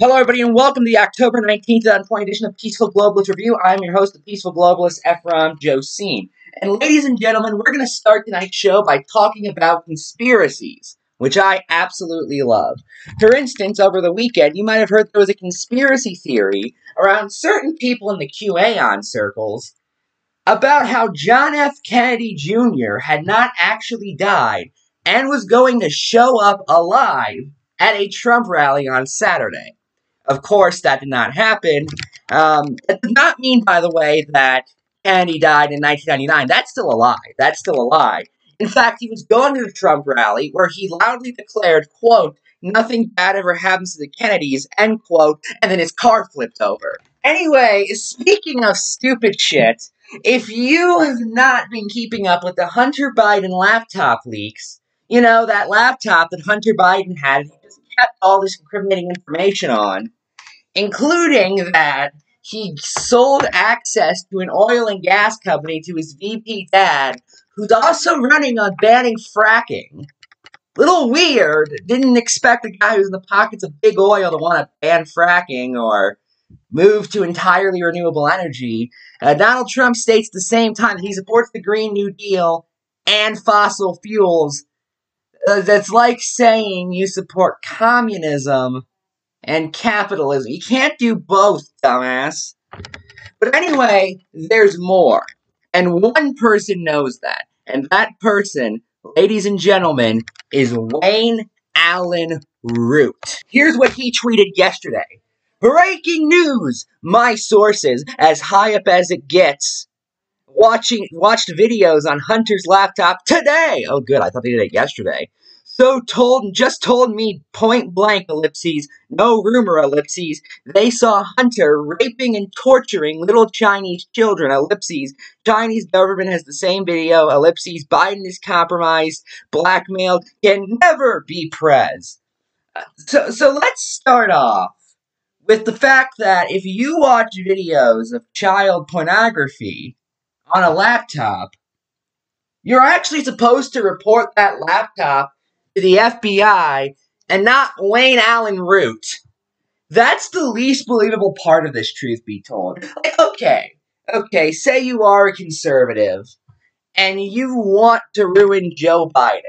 Hello, everybody, and welcome to the October 19th, 2020 edition of Peaceful Globalist Review. I'm your host, the Peaceful Globalist, Ephraim Josine. And ladies and gentlemen, we're going to start tonight's show by talking about conspiracies, which I absolutely love. For instance, over the weekend, you might have heard there was a conspiracy theory around certain people in the QAnon circles about how John F. Kennedy Jr. had not actually died and was going to show up alive at a Trump rally on Saturday. Of course, that did not happen. Um, that does not mean, by the way, that Kennedy died in 1999. That's still a lie. That's still a lie. In fact, he was going to the Trump rally where he loudly declared, quote, nothing bad ever happens to the Kennedys, end quote, and then his car flipped over. Anyway, speaking of stupid shit, if you have not been keeping up with the Hunter Biden laptop leaks, you know, that laptop that Hunter Biden had, he just kept all this incriminating information on, including that he sold access to an oil and gas company to his VP dad, who's also running on banning fracking. Little weird. Didn't expect a guy who's in the pockets of big oil to want to ban fracking or move to entirely renewable energy. Uh, Donald Trump states at the same time that he supports the Green New Deal and fossil fuels. Uh, that's like saying you support communism and capitalism. You can't do both, dumbass. But anyway, there's more. And one person knows that. And that person, ladies and gentlemen, is Wayne Allyn Root. Here's what he tweeted yesterday. Breaking news! My sources, as high up as it gets, watching watched videos on Hunter's laptop today. Oh, good. I thought they did it yesterday. So told, just told me point blank, ellipses, no rumor, ellipses. They saw Hunter raping and torturing little Chinese children, ellipses. Chinese government has the same video, ellipses. Biden is compromised, blackmailed, can never be prez. So, so let's start off with the fact that if you watch videos of child pornography on a laptop, you're actually supposed to report that laptop to the FBI and not Wayne Allyn Root. That's the least believable part of this, truth be told. Okay, okay, say you are a conservative and you want to ruin Joe Biden.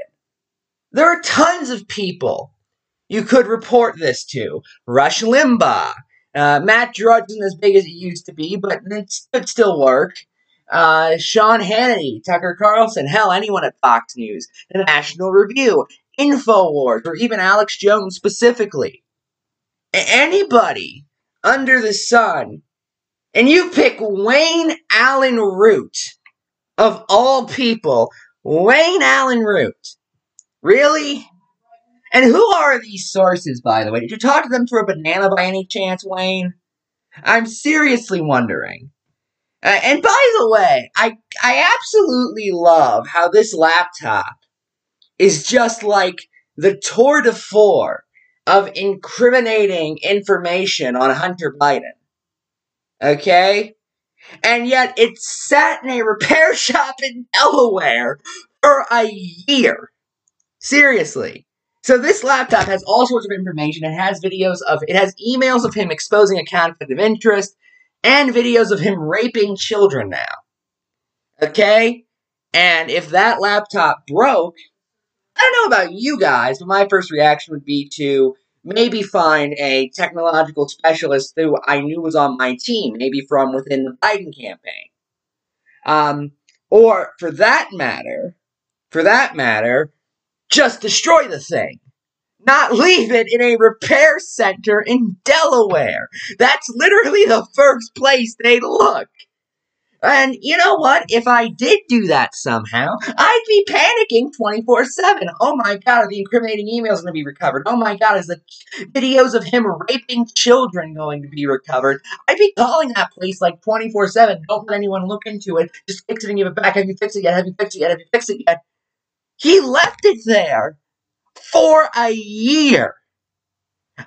There are tons of people you could report this to. Rush Limbaugh. Uh, Matt Drudge isn't as big as it used to be, but it could still work. Uh, Sean Hannity, Tucker Carlson, hell, anyone at Fox News, the National Review, InfoWars, or even Alex Jones specifically. Anybody under the sun, and you pick Wayne Allyn Root, of all people, Wayne Allyn Root. Really? And who are these sources, by the way? Did you talk to them through a banana by any chance, Wayne? I'm seriously wondering. Uh, and by the way, I I absolutely love how this laptop is just like the tour de force of incriminating information on Hunter Biden. Okay? And yet it sat in a repair shop in Delaware for a year. Seriously. So this laptop has all sorts of information. It has videos of, it has emails of him exposing a conflict of interest and videos of him raping children now. Okay? And if that laptop broke, I don't know about you guys, but my first reaction would be to maybe find a technological specialist who I knew was on my team, maybe from within the Biden campaign. Um, or for that matter, for that matter, just destroy the thing. Not leave it in a repair center in Delaware. That's literally the first place they'd look. And you know what? If I did do that somehow, I'd be panicking 24 7. Oh my god, are the incriminating emails going to be recovered? Oh my god, is the videos of him raping children going to be recovered? I'd be calling that place like 24 7. Don't let anyone look into it. Just fix it and give it back. Have you fixed it yet? Have you fixed it yet? Have you fixed it yet? He left it there for a year.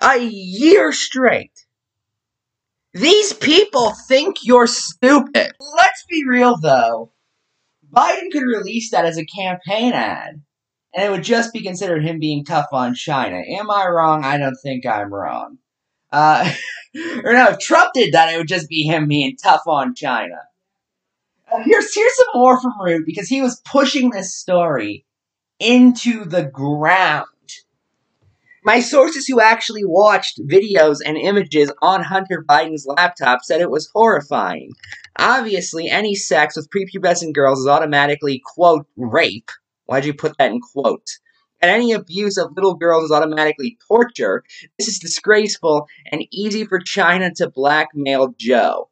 A year straight. These people think you're stupid. Let's be real though. Biden could release that as a campaign ad, and it would just be considered him being tough on China. Am I wrong? I don't think I'm wrong. Uh, or no, if Trump did that, it would just be him being tough on China. Uh, here's here's some more from Root because he was pushing this story into the ground. My sources who actually watched videos and images on Hunter Biden's laptop said it was horrifying. Obviously, any sex with prepubescent girls is automatically, quote, rape. Why'd you put that in quote? And any abuse of little girls is automatically torture. This is disgraceful and easy for China to blackmail Joe.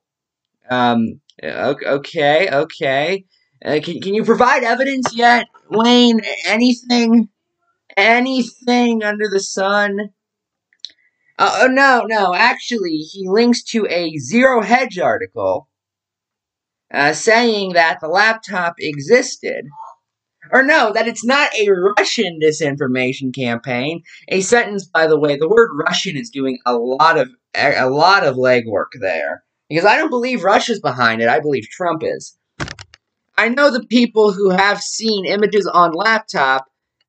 Um, okay, okay. Uh, can, can you provide evidence yet, Wayne? Anything? Anything under the sun. Uh, oh, no, no, actually, he links to a Zero Hedge article uh, saying that the laptop existed. Or no, that it's not a Russian disinformation campaign. A sentence, by the way, the word Russian is doing a lot of a lot of legwork there. Because I don't believe Russia's behind it, I believe Trump is. I know the people who have seen images on laptop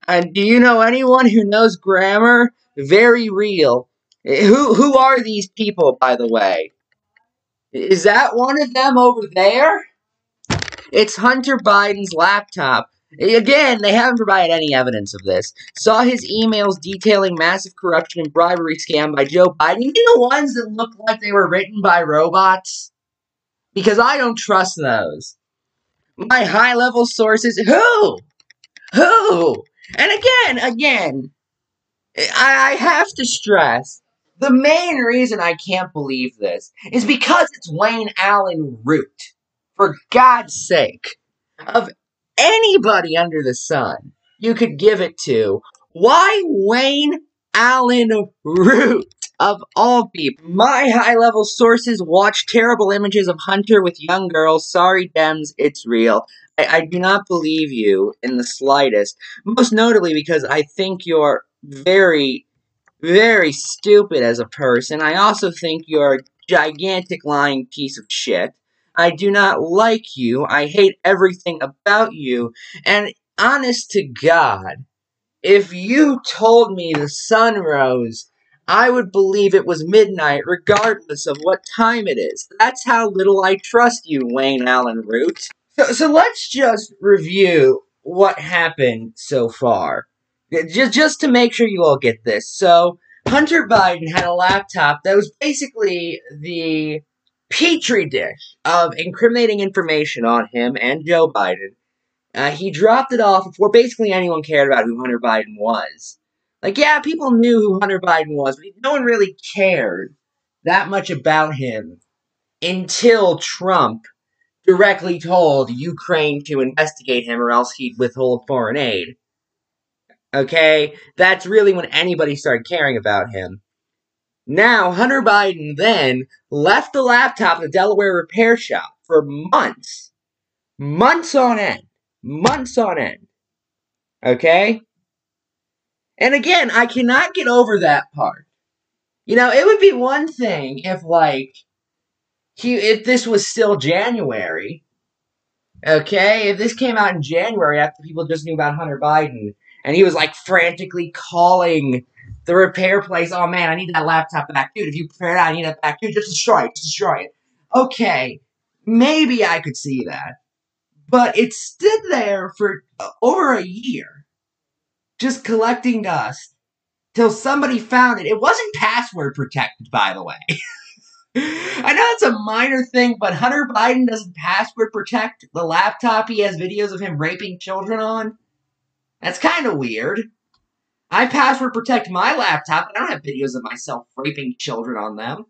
and do you know anyone who knows grammar? Very real. Who who are these people, by the way? Is that one of them over there? It's Hunter Biden's laptop. Again, they haven't provided any evidence of this. Saw his emails detailing massive corruption and bribery scam by Joe Biden. You the ones that look like they were written by robots? Because I don't trust those. My high level sources. Who? Who? And again, again, I, have to stress the main reason I can't believe this is because it's Wayne Allyn Root. For God's sake, of anybody under the sun you could give it to, why Wayne Allyn Root? Of all people, my high level sources watch terrible images of Hunter with young girls. Sorry, Dems, it's real. I, I do not believe you in the slightest. Most notably because I think you're very, very stupid as a person. I also think you're a gigantic lying piece of shit. I do not like you. I hate everything about you. And honest to God, if you told me the sun rose, I would believe it was midnight regardless of what time it is. That's how little I trust you, Wayne Allyn Root. So, so let's just review what happened so far. Just, just to make sure you all get this. So, Hunter Biden had a laptop that was basically the petri dish of incriminating information on him and Joe Biden. Uh, he dropped it off before basically anyone cared about who Hunter Biden was. Like, yeah, people knew who Hunter Biden was, but no one really cared that much about him until Trump directly told Ukraine to investigate him or else he'd withhold foreign aid. Okay? That's really when anybody started caring about him. Now, Hunter Biden then left the laptop at the Delaware repair shop for months. Months on end. Months on end. Okay? And again, I cannot get over that part. You know, it would be one thing if, like, he if this was still January, okay, if this came out in January after people just knew about Hunter Biden, and he was like frantically calling the repair place, oh man, I need that laptop back, dude. If you prepare it I need that back, dude. Just destroy it, just destroy it. Okay, maybe I could see that, but it stood there for uh, over a year, just collecting dust till somebody found it. It wasn't password protected, by the way. I know it's a minor thing, but Hunter Biden doesn't password protect the laptop he has videos of him raping children on. That's kind of weird. I password protect my laptop, and I don't have videos of myself raping children on them.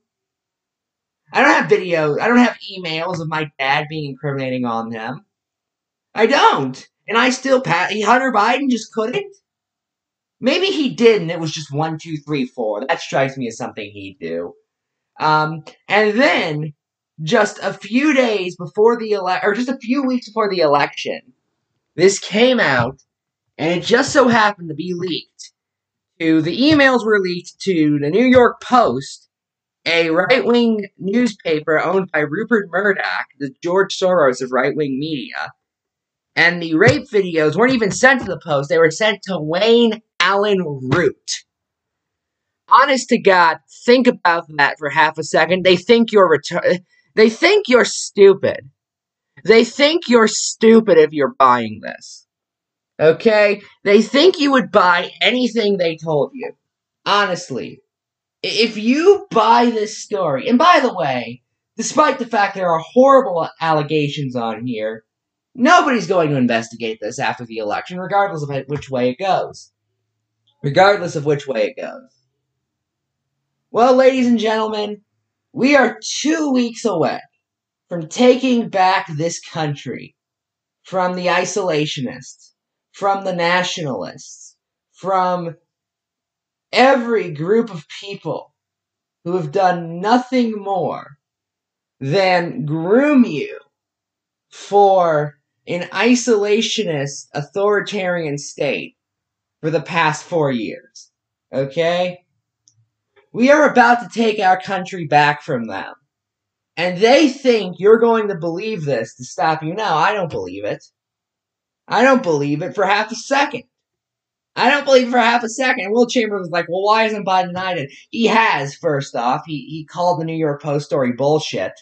I don't have videos, I don't have emails of my dad being incriminating on them. I don't. And I still pass. Hunter Biden just couldn't? Maybe he did, and it was just one, two, three, four. That strikes me as something he'd do. Um, and then, just a few days before the election, or just a few weeks before the election, this came out, and it just so happened to be leaked. To the emails were leaked to the New York Post, a right wing newspaper owned by Rupert Murdoch, the George Soros of right wing media. And the rape videos weren't even sent to the Post, they were sent to Wayne Allyn Root. Honest to God, think about that for half a second. They think you're retur- They think you're stupid. They think you're stupid if you're buying this. Okay? They think you would buy anything they told you. Honestly. If you buy this story, and by the way, despite the fact there are horrible allegations on here, nobody's going to investigate this after the election, regardless of which way it goes. Regardless of which way it goes. Well, ladies and gentlemen, we are two weeks away from taking back this country from the isolationists, from the nationalists, from every group of people who have done nothing more than groom you for an isolationist authoritarian state for the past four years. Okay? We are about to take our country back from them. And they think you're going to believe this to stop you. No, I don't believe it. I don't believe it for half a second. I don't believe for half a second. Will Chambers was like, well, why isn't Biden indicted? He has, first off. He, he called the New York Post story bullshit.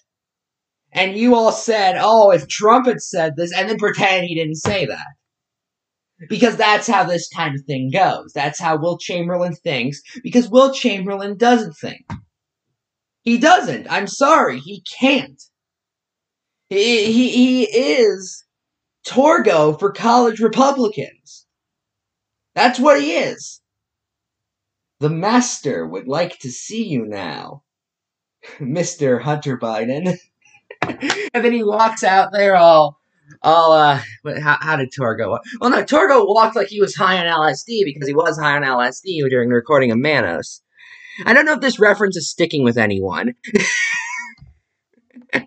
And you all said, oh, if Trump had said this, and then pretend he didn't say that. Because that's how this kind of thing goes. That's how Will Chamberlain thinks, because Will Chamberlain doesn't think. He doesn't. I'm sorry, he can't. He, he, he is Torgo for college Republicans. That's what he is. The master would like to see you now, Mr. Hunter Biden. and then he walks out there all all uh how, how did Torgo well no Torgo walked like he was high on LSD because he was high on LSD during the recording of Manos. I don't know if this reference is sticking with anyone.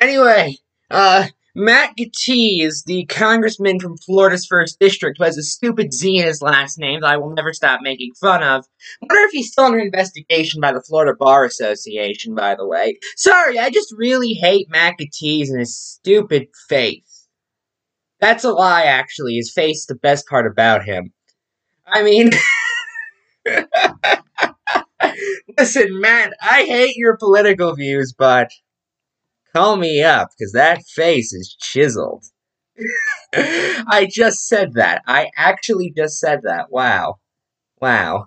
anyway, uh Matt Gaetz, the congressman from Florida's first district, who has a stupid Z in his last name that I will never stop making fun of. I wonder if he's still under investigation by the Florida Bar Association, by the way. Sorry, I just really hate Matt Gaetz and his stupid face. That's a lie, actually. His face is the best part about him. I mean... Listen, Matt, I hate your political views, but Call me up, because that face is chiseled. I just said that. I actually just said that. Wow. Wow.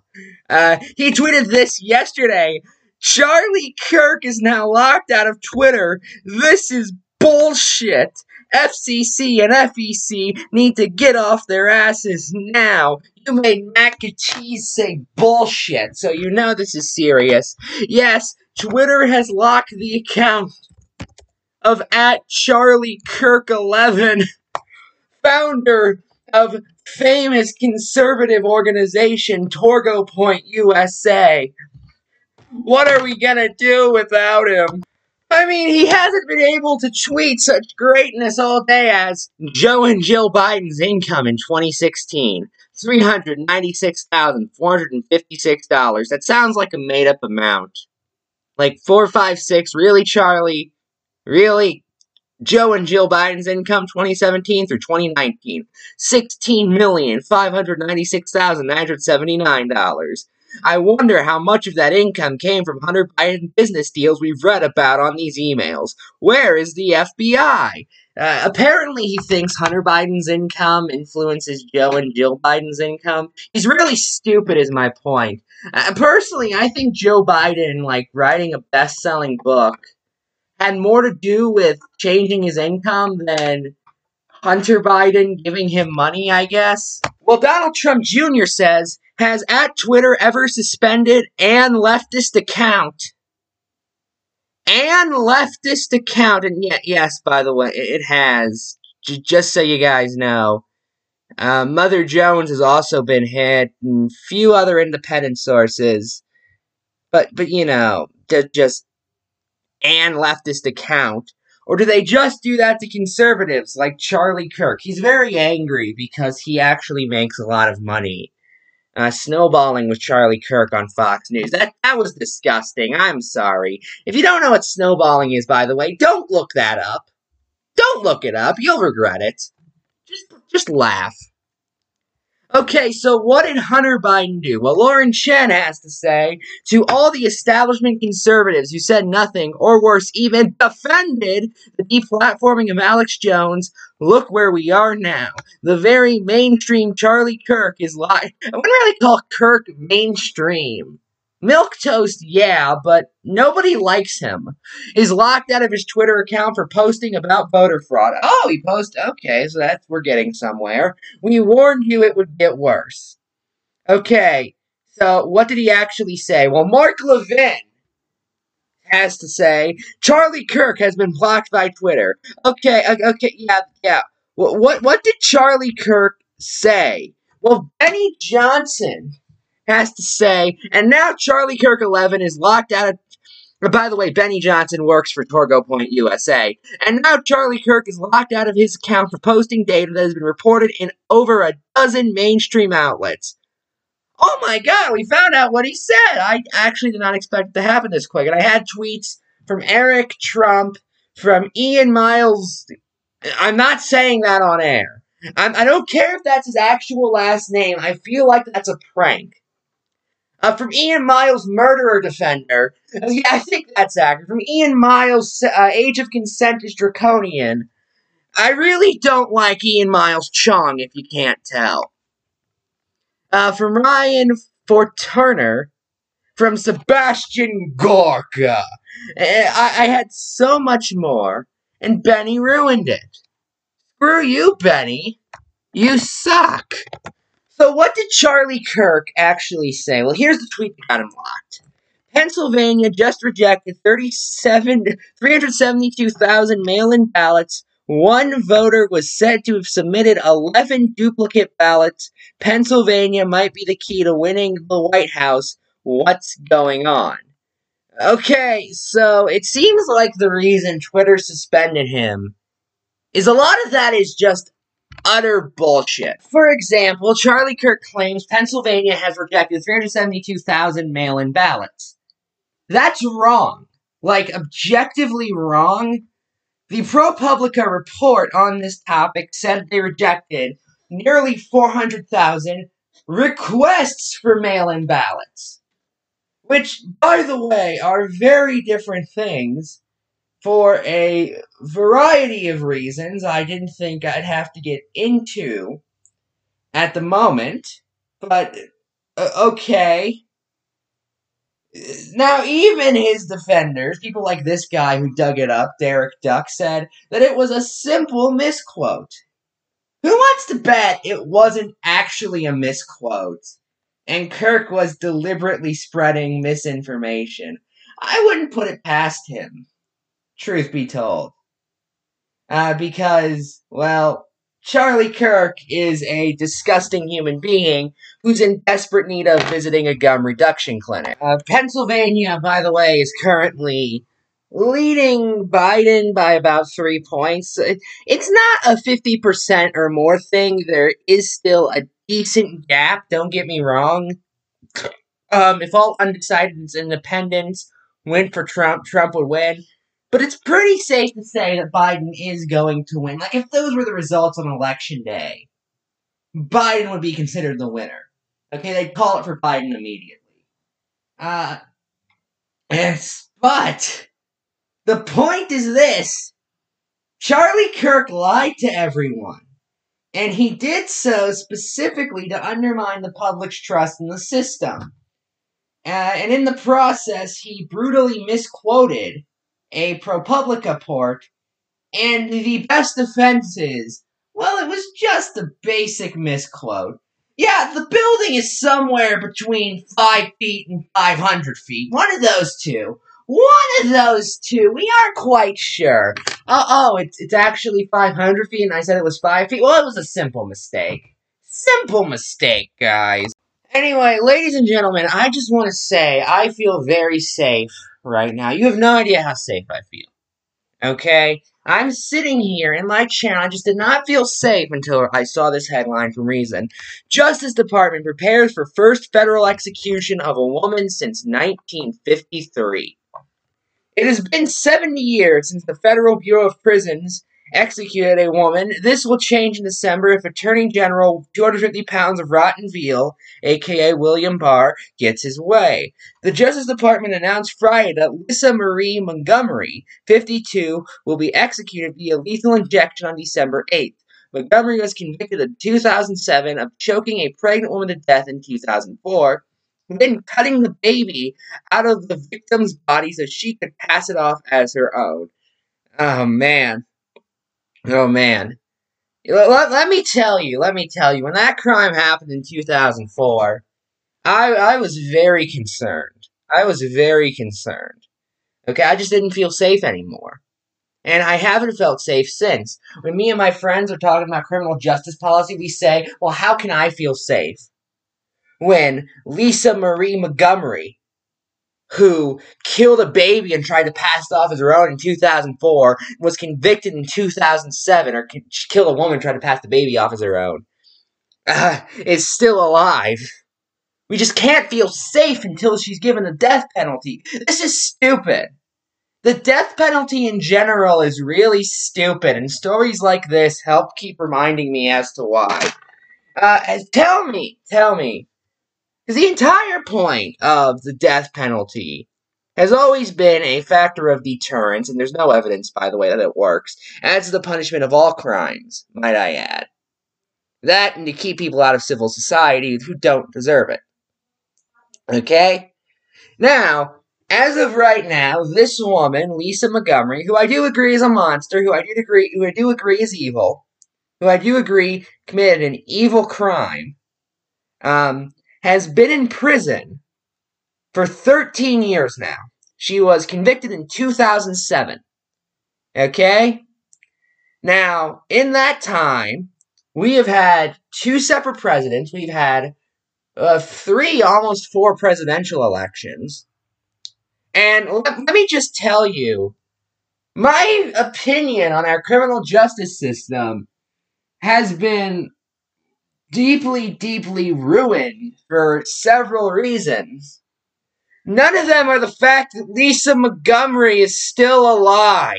Uh, he tweeted this yesterday. Charlie Kirk is now locked out of Twitter. This is bullshit. FCC and FEC need to get off their asses now. You made Matt Gaetz say bullshit, so you know this is serious. Yes, Twitter has locked the account of at Charlie Kirk 11, founder of famous conservative organization Torgo Point USA. What are we gonna do without him? I mean, he hasn't been able to tweet such greatness all day as Joe and Jill Biden's income in 2016. $396,456. That sounds like a made up amount. Like 456, really, Charlie? Really? Joe and Jill Biden's income 2017 through 2019 $16,596,979. I wonder how much of that income came from Hunter Biden business deals we've read about on these emails. Where is the FBI? Uh, apparently, he thinks Hunter Biden's income influences Joe and Jill Biden's income. He's really stupid, is my point. Uh, personally, I think Joe Biden, like, writing a best selling book had more to do with changing his income than Hunter Biden giving him money, I guess. Well, Donald Trump Jr. says, has at Twitter ever suspended an leftist account? An leftist account, and yet, yes, by the way, it has. J- just so you guys know. Uh, Mother Jones has also been hit, and few other independent sources. But, but you know, just and leftist account? Or do they just do that to conservatives like Charlie Kirk? He's very angry because he actually makes a lot of money. Uh, snowballing with Charlie Kirk on Fox News. That that was disgusting. I'm sorry. If you don't know what snowballing is, by the way, don't look that up. Don't look it up. You'll regret it. Just just laugh. Okay, so what did Hunter Biden do? Well, Lauren Chen has to say to all the establishment conservatives who said nothing, or worse, even defended the deplatforming of Alex Jones, look where we are now. The very mainstream Charlie Kirk is lying. I wouldn't really call Kirk mainstream. Milk Toast, yeah, but nobody likes him. He's locked out of his Twitter account for posting about voter fraud. Oh, he posted. Okay, so that's we're getting somewhere. We warned you it would get worse. Okay, so what did he actually say? Well, Mark Levin has to say Charlie Kirk has been blocked by Twitter. Okay, uh, okay, yeah, yeah. What what, what did Charlie Kirk say? Well, Benny Johnson has to say, and now Charlie Kirk 11 is locked out of. By the way, Benny Johnson works for Torgo Point USA, and now Charlie Kirk is locked out of his account for posting data that has been reported in over a dozen mainstream outlets. Oh my god, we found out what he said! I actually did not expect it to happen this quick, and I had tweets from Eric Trump, from Ian Miles. I'm not saying that on air. I'm, I do not care if that's his actual last name. I feel like that's a prank. Uh, from Ian Miles, Murderer Defender. Uh, yeah, I think that's accurate. From Ian Miles, uh, Age of Consent is Draconian. I really don't like Ian Miles Cheong, if you can't tell. Uh, from Ryan for Turner. From Sebastian Gorka. Uh, I, I had so much more, and Benny ruined it. Screw you, Benny. You suck. So, what did Charlie Kirk actually say? Well, here's the tweet that got him locked. Pennsylvania just rejected 372,000 mail in ballots. One voter was said to have submitted 11 duplicate ballots. Pennsylvania might be the key to winning the White House. What's going on? Okay, so it seems like the reason Twitter suspended him is a lot of that is just utter bullshit. For example, Charlie Kirk claims Pennsylvania has rejected 372,000 mail in ballots. That's wrong. Like, objectively wrong. The ProPublica report on this topic said they rejected nearly 400,000 requests for mail in ballots. Which, by the way, are very different things for a variety of reasons I didn't think I'd have to get into at the moment. But, uh, okay. Now, even his defenders, people like this guy who dug it up, Derek Duck, said that it was a simple misquote. Who wants to bet it wasn't actually a misquote? And Kirk was deliberately spreading misinformation. I wouldn't put it past him truth be told. Uh, because, well, Charlie Kirk is a disgusting human being who's in desperate need of visiting a gum reduction clinic. Uh, Pennsylvania, by the way, is currently leading Biden by about three points. It's not a 50% or more thing. There is still a decent gap, don't get me wrong. Um, if all undecided independents went for Trump, Trump would win. But it's pretty safe to say that Biden is going to win. Like, if those were the results on election day, Biden would be considered the winner. Okay, they'd call it for Biden immediately. Uh, yes, but the point is this Charlie Kirk lied to everyone. And he did so specifically to undermine the public's trust in the system. Uh, and in the process, he brutally misquoted a ProPublica port, and the best defense is, well, it was just a basic misquote. Yeah, the building is somewhere between 5 feet and 500 feet. One of those two. One of those two. We aren't quite sure. Uh, oh, it's, it's actually 500 feet, and I said it was 5 feet. Well, it was a simple mistake. Simple mistake, guys. Anyway, ladies and gentlemen, I just want to say I feel very safe right now. You have no idea how safe I feel. Okay? I'm sitting here in my chair. I just did not feel safe until I saw this headline from Reason. Justice Department prepares for first federal execution of a woman since 1953. It has been 70 years since the Federal Bureau of Prisons executed a woman. This will change in December if Attorney General 250 pounds of rotten veal, aka William Barr, gets his way. The Justice Department announced Friday that Lisa Marie Montgomery, 52, will be executed via lethal injection on December 8th. Montgomery was convicted in 2007 of choking a pregnant woman to death in 2004, then cutting the baby out of the victim's body so she could pass it off as her own. Oh man. Oh man. Let, let me tell you, let me tell you, when that crime happened in 2004, I, I was very concerned. I was very concerned. Okay, I just didn't feel safe anymore. And I haven't felt safe since. When me and my friends are talking about criminal justice policy, we say, well, how can I feel safe? When Lisa Marie Montgomery, who killed a baby and tried to pass it off as her own in 2004, was convicted in 2007, or killed a woman tried to pass the baby off as her own, uh, is still alive. We just can't feel safe until she's given the death penalty. This is stupid. The death penalty in general is really stupid, and stories like this help keep reminding me as to why. Uh, tell me, tell me. Because the entire point of the death penalty has always been a factor of deterrence, and there's no evidence, by the way, that it works, as the punishment of all crimes, might I add. That and to keep people out of civil society who don't deserve it. Okay? Now, as of right now, this woman, Lisa Montgomery, who I do agree is a monster, who I do agree, who I do agree is evil, who I do agree committed an evil crime, um, has been in prison for 13 years now. She was convicted in 2007. Okay? Now, in that time, we have had two separate presidents. We've had uh, three, almost four presidential elections. And let, let me just tell you, my opinion on our criminal justice system has been deeply, deeply ruined for several reasons. None of them are the fact that Lisa Montgomery is still alive.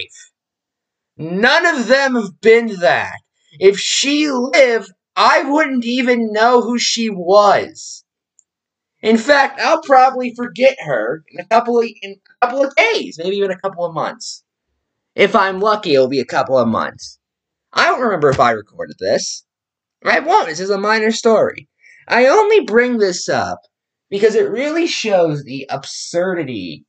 None of them have been that. If she lived, I wouldn't even know who she was. In fact, I'll probably forget her in a couple of in a couple of days, maybe even a couple of months. If I'm lucky, it'll be a couple of months. I don't remember if I recorded this. I won't. This is a minor story. I only bring this up because it really shows the absurdity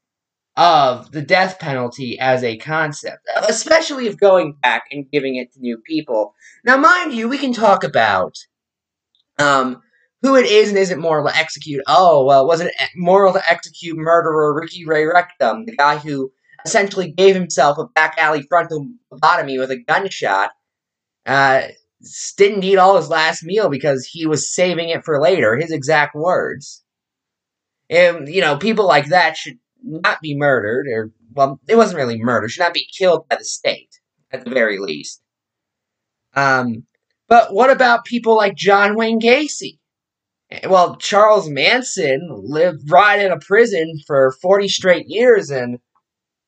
of the death penalty as a concept, especially if going back and giving it to new people. Now, mind you, we can talk about um, who it is and isn't moral to execute. Oh, well, was it moral to execute murderer Ricky Ray Rector, the guy who essentially gave himself a back alley frontal lobotomy with a gunshot? Uh, didn't eat all his last meal because he was saving it for later. His exact words. And you know, people like that should not be murdered, or well, it wasn't really murder. Should not be killed by the state, at the very least. Um, but what about people like John Wayne Gacy? well, Charles Manson lived right in a prison for 40 straight years and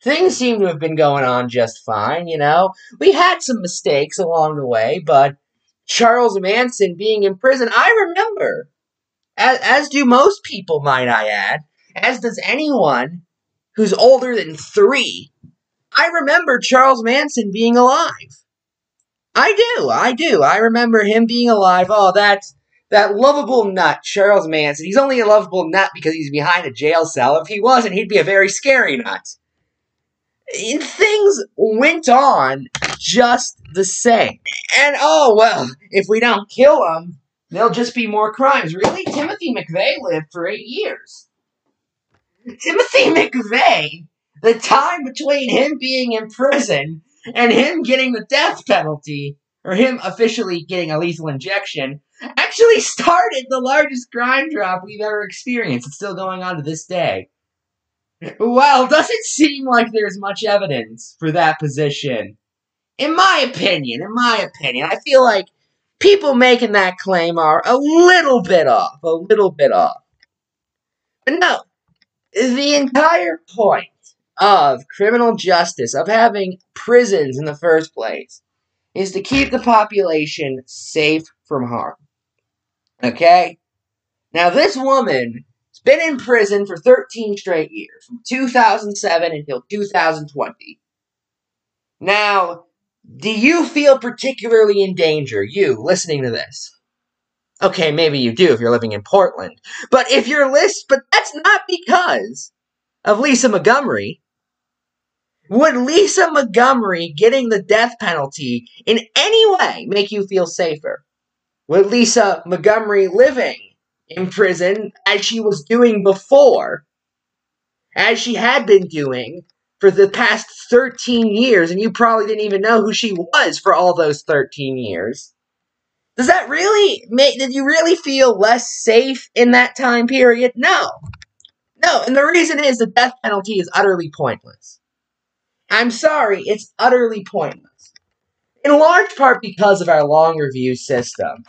things seem to have been going on just fine, you know. We had some mistakes along the way, but Charles Manson being in prison, I remember, as, as do most people, might I add, as does anyone who's older than three. I remember Charles Manson being alive. I do, I do. I remember him being alive. Oh, that's that lovable nut, Charles Manson, he's only a lovable nut because he's behind a jail cell. If he wasn't, he'd be a very scary nut. And things went on just the same. And oh, well, if we don't kill him, there'll just be more crimes. Really? Timothy McVeigh lived for eight years. Timothy McVeigh, the time between him being in prison and him getting the death penalty, or him officially getting a lethal injection, actually started the largest crime drop we've ever experienced. It's still going on to this day. Well, doesn't seem like there's much evidence for that position. In my opinion, in my opinion, I feel like people making that claim are a little bit off, a little bit off. But no, the entire point of criminal justice, of having prisons in the first place, is to keep the population safe from harm. Okay? Now, this woman been in prison for 13 straight years, from 2007 until 2020. Now, do you feel particularly in danger, you listening to this? Okay, maybe you do if you're living in Portland. But if you're list, but that's not because of Lisa Montgomery. Would Lisa Montgomery getting the death penalty in any way make you feel safer? Would Lisa Montgomery living in prison as she was doing before, as she had been doing for the past 13 years, and you probably didn't even know who she was for all those 13 years? Does that really make, did you really feel less safe in that time period? No. No, and the reason is the death penalty is utterly pointless. I'm sorry, it's utterly pointless. In large part because of our long review system,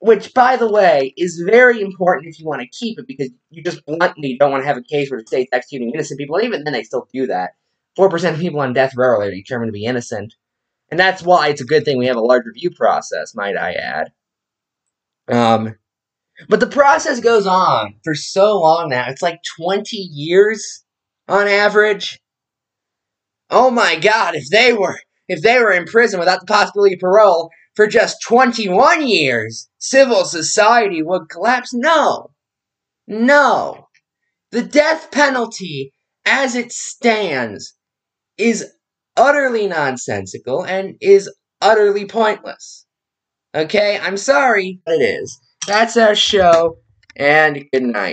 which, by the way, is very important if you want to keep it because you just bluntly don't want to have a case where the state's executing innocent people, and even then they still do that. 4% of people on death row are determined to be innocent. And that's why it's a good thing we have a large review process, might I add. Um, but the process goes on for so long now. It's like 20 years on average. Oh my god, if they were if they were in prison without the possibility of parole for just 21 years, civil society would collapse. No. No. The death penalty as it stands is utterly nonsensical and is utterly pointless. Okay, I'm sorry, but it is. That's our show, and good night.